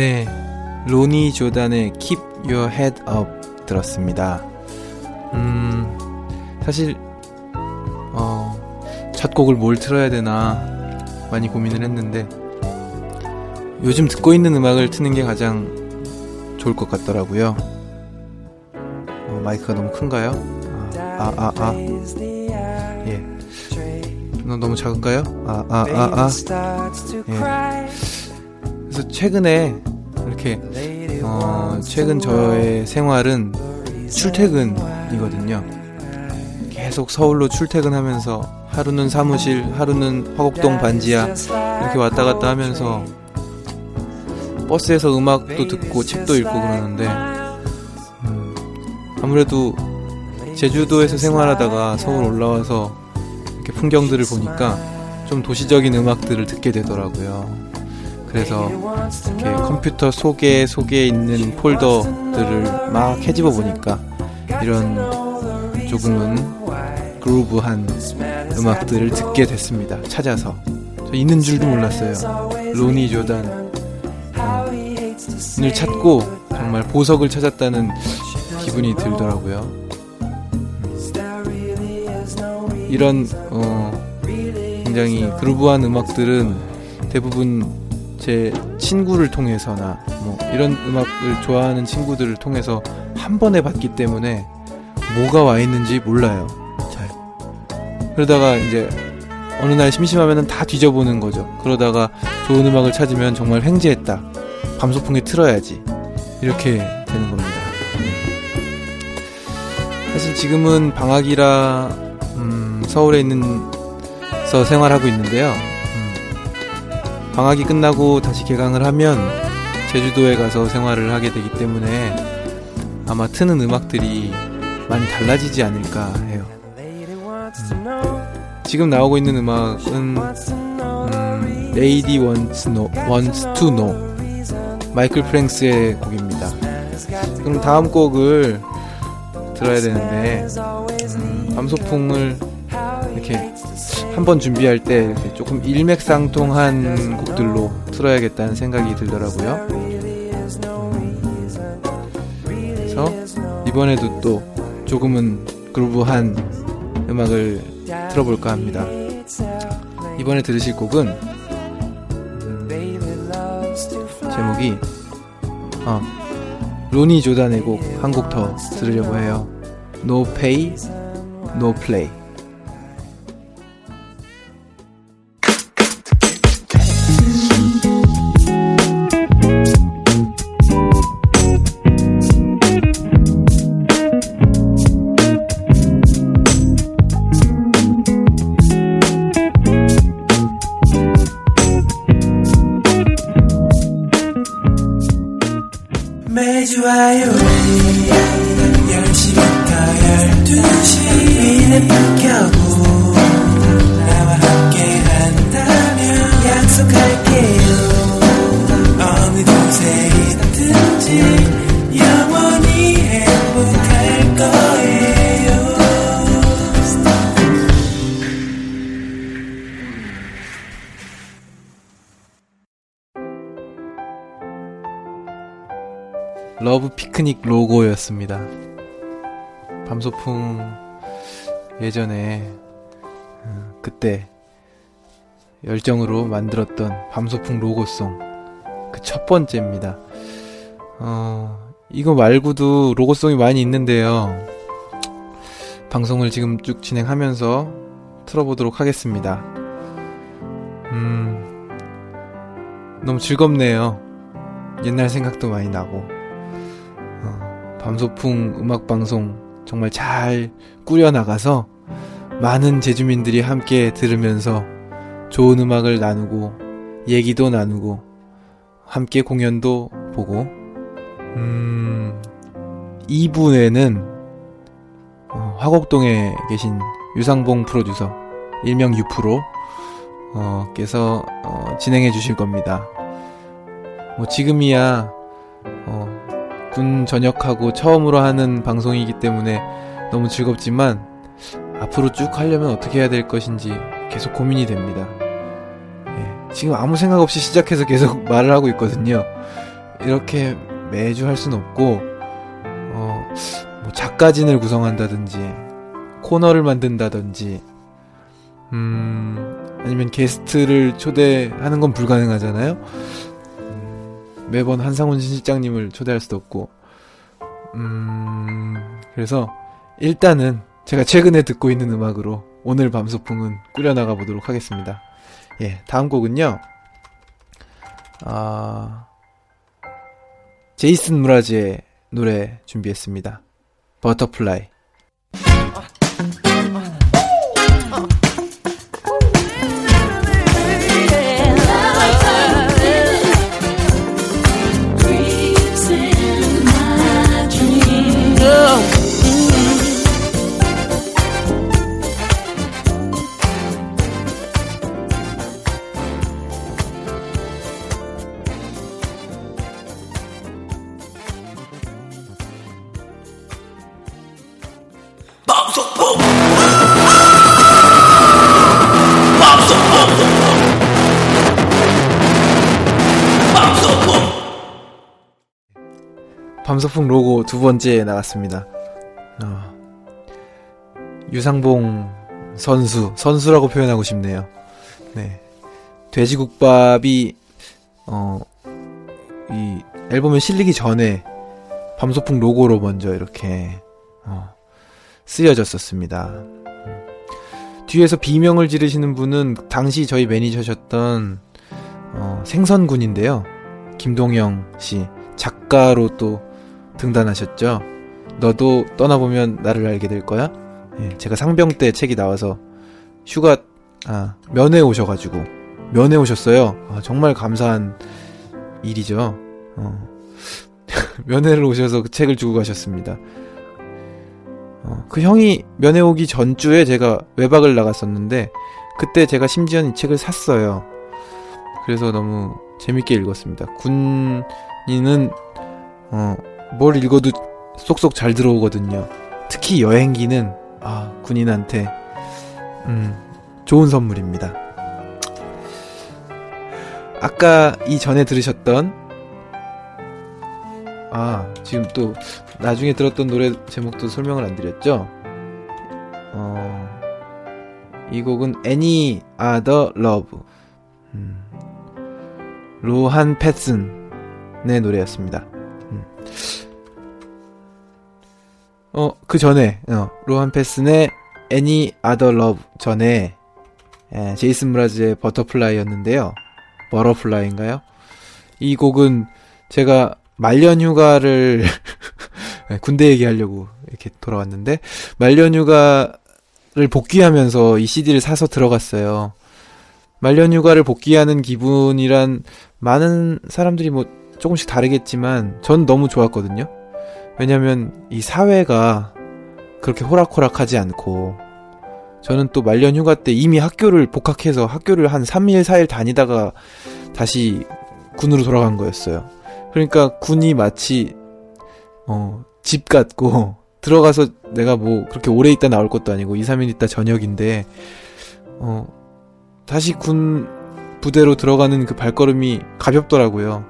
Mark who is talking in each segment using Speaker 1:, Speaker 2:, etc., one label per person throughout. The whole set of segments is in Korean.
Speaker 1: 네, 로니 조단의 Keep Your Head Up 들었습니다. 음, 사실 어, 첫 곡을 뭘 틀어야 되나 많이 고민을 했는데 요즘 듣고 있는 음악을 트는 게 가장 좋을 것 같더라고요. 어, 마이크가 너무 큰가요? 아, 아, 아, 아. 예. 너 너무 작은가요? 아, 아, 아, 아. 예. 그래서 최근에 이렇게 어, 최근 저의 생활은 출퇴근이거든요. 계속 서울로 출퇴근하면서 하루는 사무실, 하루는 화곡동 반지하 이렇게 왔다 갔다 하면서 버스에서 음악도 듣고 책도 읽고 그러는데 음, 아무래도 제주도에서 생활하다가 서울 올라와서 이렇게 풍경들을 보니까 좀 도시적인 음악들을 듣게 되더라고요. 그래서 이렇게 컴퓨터 속에 속에 있는 폴더들을 막 해집어 보니까 이런 조금은 그루브한 음악들을 듣게 됐습니다. 찾아서 저 있는 줄도 몰랐어요. 로니 조단 을 찾고 정말 보석을 찾았다는 기분이 들더라고요. 이런 어, 굉장히 그루브한 음악들은 대부분 제 친구를 통해서나 뭐 이런 음악을 좋아하는 친구들을 통해서 한 번에 봤기 때문에 뭐가 와 있는지 몰라요. 잘. 그러다가 이제 어느 날 심심하면 다 뒤져보는 거죠. 그러다가 좋은 음악을 찾으면 정말 횡재했다. 밤소풍에 틀어야지. 이렇게 되는 겁니다. 사실 지금은 방학이라 음, 서울에 있는 서 생활하고 있는데요. 음, 방학이 끝나고 다시 개강을 하면 제주도에 가서 생활을 하게 되기 때문에 아마 트는 음악들이 많이 달라지지 않을까 해요. 음, 지금 나오고 있는 음악은 음, Lady Wants, no, Wants to Know 마이클 프랭스의 곡입니다. 그럼 다음 곡을 들어야 되는데 음, 밤소풍을 이렇게 한 번 준비할 때 조금 일맥상통한 곡들로 틀어야겠다는 생각이 들더라고요. 음, 그래서 이번에도 또 조금은 그루브한 음악을 들어볼까 합니다. 이번에 들으실 곡은 음, 제목이 어, 로니 조단의 곡 한 곡 더 들으려고 해요. No Pay, No Play. 피크닉 로고였습니다. 밤소풍 예전에 어, 그때 열정으로 만들었던 밤소풍 로고송 그 첫 번째입니다. 어, 이거 말고도 로고송이 많이 있는데요. 방송을 지금 쭉 진행하면서 틀어보도록 하겠습니다. 음, 너무 즐겁네요. 옛날 생각도 많이 나고. 어, 밤소풍 음악방송 정말 잘 꾸려나가서 많은 제주민들이 함께 들으면서 좋은 음악을 나누고 얘기도 나누고 함께 공연도 보고 음 2부에는 어, 화곡동에 계신 유상봉 프로듀서 일명 유프로 어, 께서 어, 진행해 주실 겁니다. 뭐 지금이야 어, 군 전역하고 처음으로 하는 방송이기 때문에 너무 즐겁지만 앞으로 쭉 하려면 어떻게 해야 될 것인지 계속 고민이 됩니다. 예, 지금 아무 생각 없이 시작해서 계속 말을 하고 있거든요. 이렇게 매주 할 수는 없고 어, 뭐 작가진을 구성한다든지 코너를 만든다든지 음, 아니면 게스트를 초대하는 건 불가능하잖아요. 음, 매번 한상훈 실장님을 초대할 수도 없고, 음, 그래서 일단은 제가 최근에 듣고 있는 음악으로 오늘 밤 소풍은 꾸려나가 보도록 하겠습니다. 예, 다음 곡은요, 아, 제이슨 무라지의 노래 준비했습니다. 버터플라이. 밤소풍 로고 두 번째 나갔습니다. 어, 유상봉 선수, 선수라고 표현하고 싶네요. 네. 돼지국밥이, 어, 이 앨범에 실리기 전에 밤소풍 로고로 먼저 이렇게, 어, 쓰여졌었습니다. 음. 뒤에서 비명을 지르시는 분은 당시 저희 매니저셨던, 어, 생선군인데요. 김동영 씨. 작가로 또 등단하셨죠. 너도 떠나보면 나를 알게 될 거야. 예, 제가 상병 때 책이 나와서 휴가 아, 면회 오셔가지고 면회 오셨어요. 아, 정말 감사한 일이죠. 어. 면회를 오셔서 그 책을 주고 가셨습니다. 어, 그 형이 면회 오기 전주에 제가 외박을 나갔었는데 그때 제가 심지어 이 책을 샀어요. 그래서 너무 재밌게 읽었습니다. 군인은 어, 뭘 읽어도 쏙쏙 잘 들어오거든요. 특히 여행기는 아, 군인한테 음, 좋은 선물입니다. 아까 이 전에 들으셨던 아, 지금 또 나중에 들었던 노래 제목도 설명을 안 드렸죠? 어, 이 곡은 Any Other Love 음, 라산 패터슨의 노래였습니다. 음. 어, 그 전에, 어, 라산 패터슨의 Any Other Love 전에, 에, 제이슨 므라즈의 Butterfly였는데요. Butterfly인가요? 이 곡은 제가 말년 휴가를, 군대 얘기하려고 이렇게 돌아왔는데, 말년 휴가를 복귀하면서 이 CD를 사서 들어갔어요. 말년 휴가를 복귀하는 기분이란 많은 사람들이 뭐 조금씩 다르겠지만 전 너무 좋았거든요. 왜냐면 이 사회가 그렇게 호락호락하지 않고 저는 또 말년 휴가 때 이미 학교를 복학해서 학교를 한 3일, 4일 다니다가 다시 군으로 돌아간 거였어요. 그러니까 군이 마치 어, 집 같고 들어가서 내가 뭐 그렇게 오래 있다 나올 것도 아니고 2, 3일 있다 저녁인데 어, 다시 군 부대로 들어가는 그 발걸음이 가볍더라고요.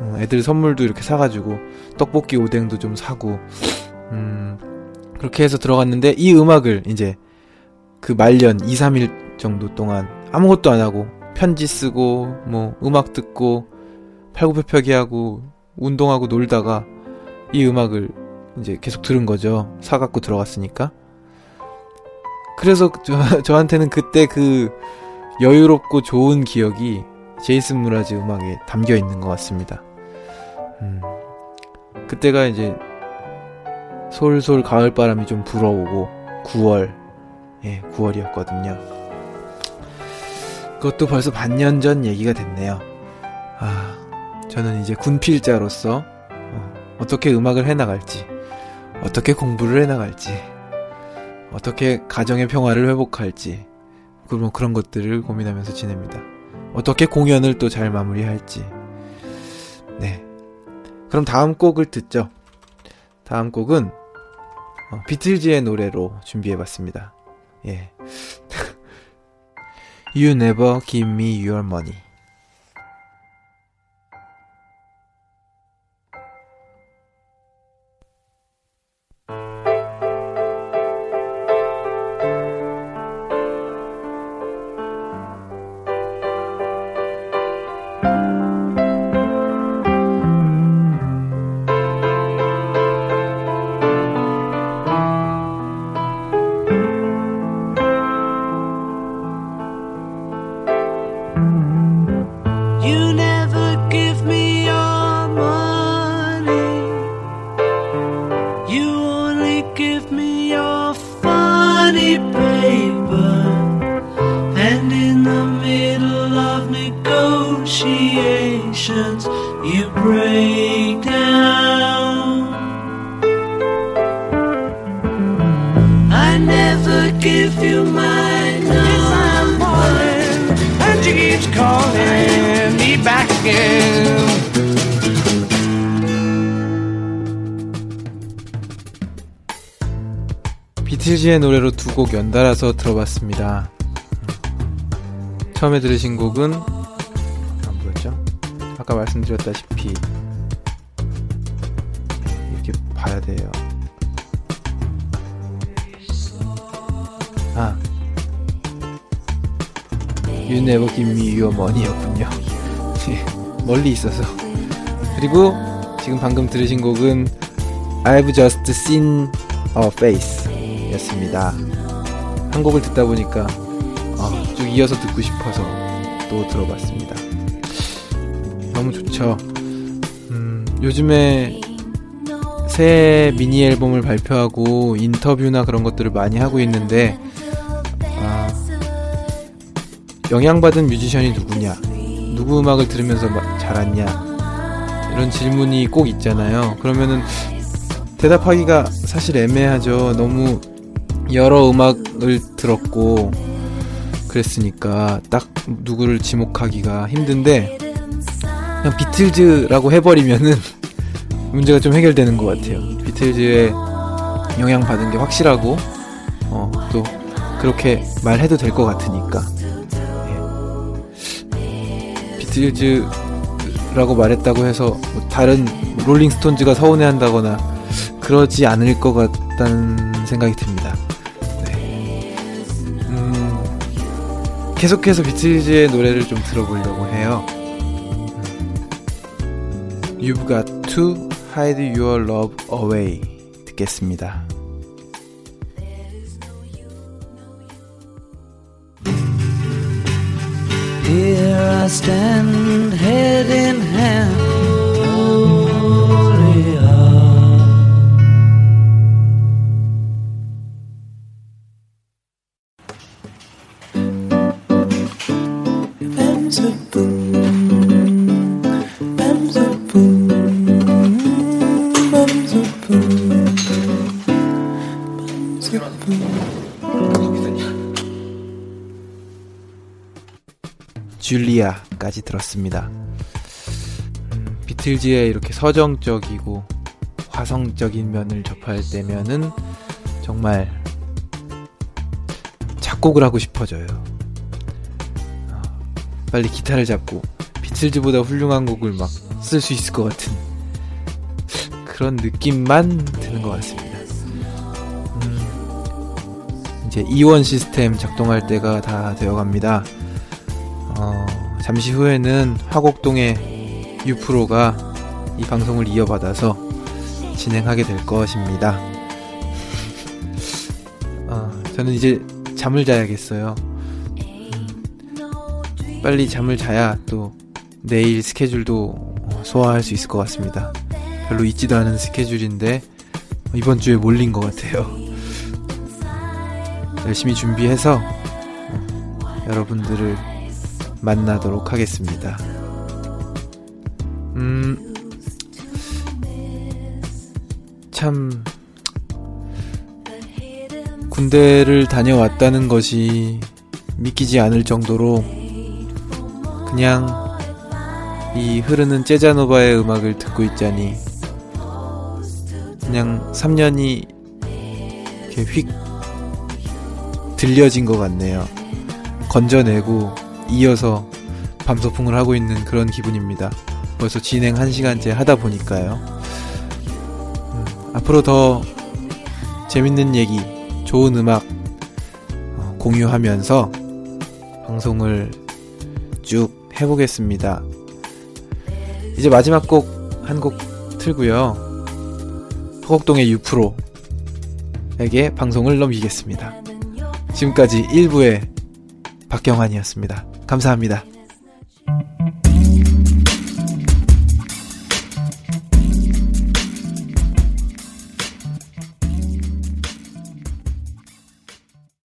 Speaker 1: 어, 애들 선물도 이렇게 사가지고 떡볶이 오뎅도 좀 사고 음, 그렇게 해서 들어갔는데 이 음악을 이제 그 말년 2, 3일 정도 동안 아무것도 안 하고 편지 쓰고 뭐 음악 듣고 팔굽혀펴기 하고 운동하고 놀다가 이 음악을 이제 계속 들은 거죠. 사갖고 들어갔으니까. 그래서 저, 저한테는 그때 그 여유롭고 좋은 기억이 제이슨 무라즈 음악에 담겨 있는 것 같습니다. 음, 그때가 이제 솔솔 가을 바람이 좀 불어오고 9월 예 9월이었거든요. 그것도 벌써 반년 전 얘기가 됐네요. 아 저는 이제 군필자로서 어, 어떻게 음악을 해나갈지 어떻게 공부를 해나갈지 어떻게 가정의 평화를 회복할지 뭐 그런 것들을 고민하면서 지냅니다. 어떻게 공연을 또 잘 마무리할지. 네 그럼 다음 곡을 듣죠 다음 곡은 어, 비틀즈의 노래로 준비해봤습니다. 예. you never give me your money. 비틀즈의 노래로 두 곡 연달아서 들어봤습니다. 처음에 들으신 곡은 아, 뭐였죠? 아까 말씀드렸다시피 이렇게 봐야 돼요. 아, You Never Give Me Your Money였군요. 멀리 있어서. 그리고 지금 방금 들으신 곡은 I've Just Seen a Face 였습니다. 한 곡을 듣다 보니까 아, 쭉 이어서 듣고 싶어서 또 들어봤습니다. 너무 좋죠. 음, 요즘에 새 미니 앨범을 발표하고 인터뷰나 그런 것들을 많이 하고 있는데 아, 영향받은 뮤지션이 누구냐, 누구 음악을 들으면서 마- 자랐냐 이런 질문이 꼭 있잖아요. 그러면은 대답하기가 사실 애매하죠. 너무 여러 음악을 들었고 그랬으니까 딱 누구를 지목하기가 힘든데 그냥 비틀즈라고 해버리면은 문제가 좀 해결되는 것 같아요. 비틀즈의 영향 받은 게 확실하고 어, 또 그렇게 말해도 될 것 같으니까 예. 비틀즈라고 말했다고 해서 뭐 다른 롤링스톤즈가 서운해한다거나 그러지 않을 것 같다는 생각이 듭니다. 계속해서 비틀즈의 노래를 좀 들어보려고 해요. 음, You've got to hide your love away. 듣겠습니다.
Speaker 2: Here I stand, head in hand.
Speaker 1: 들었습니다. 음, 비틀즈의 이렇게 서정적이고 화성적인 면을 접할 때면은 정말 작곡을 하고 싶어져요. 어, 빨리 기타를 잡고 비틀즈보다 훌륭한 곡을 막 쓸 수 있을 것 같은 그런 느낌만 드는 것 같습니다. 음, 이제 이원 시스템 작동할 때가 다 되어갑니다. 어, 잠시 후에는 화곡동의 유프로가 이 방송을 이어받아서 진행하게 될 것입니다. 어, 저는 이제 잠을 자야겠어요. 음, 빨리 잠을 자야 또 내일 스케줄도 소화할 수 있을 것 같습니다. 별로 있지도 않은 스케줄인데 이번 주에 몰린 것 같아요. 열심히 준비해서 여러분들을 만나도록 하겠습니다. 음, 참, 군대를 다녀왔다는 것이 믿기지 않을 정도로 그냥 이 흐르는 재자노바의 음악을 듣고 있자니 그냥 3년이 이렇게 휙 들려진 것 같네요. 건져내고 이어서 밤소풍을 하고 있는 그런 기분입니다. 벌써 진행 1시간째 하다 보니까요. 음, 앞으로 더 재밌는 얘기, 좋은 음악 어, 공유하면서 방송을 쭉 해보겠습니다. 이제 마지막 곡한곡 틀고요. 허곡동의 유프로에게 방송을 넘기겠습니다. 지금까지 1부의 박경환이었습니다. 감사합니다.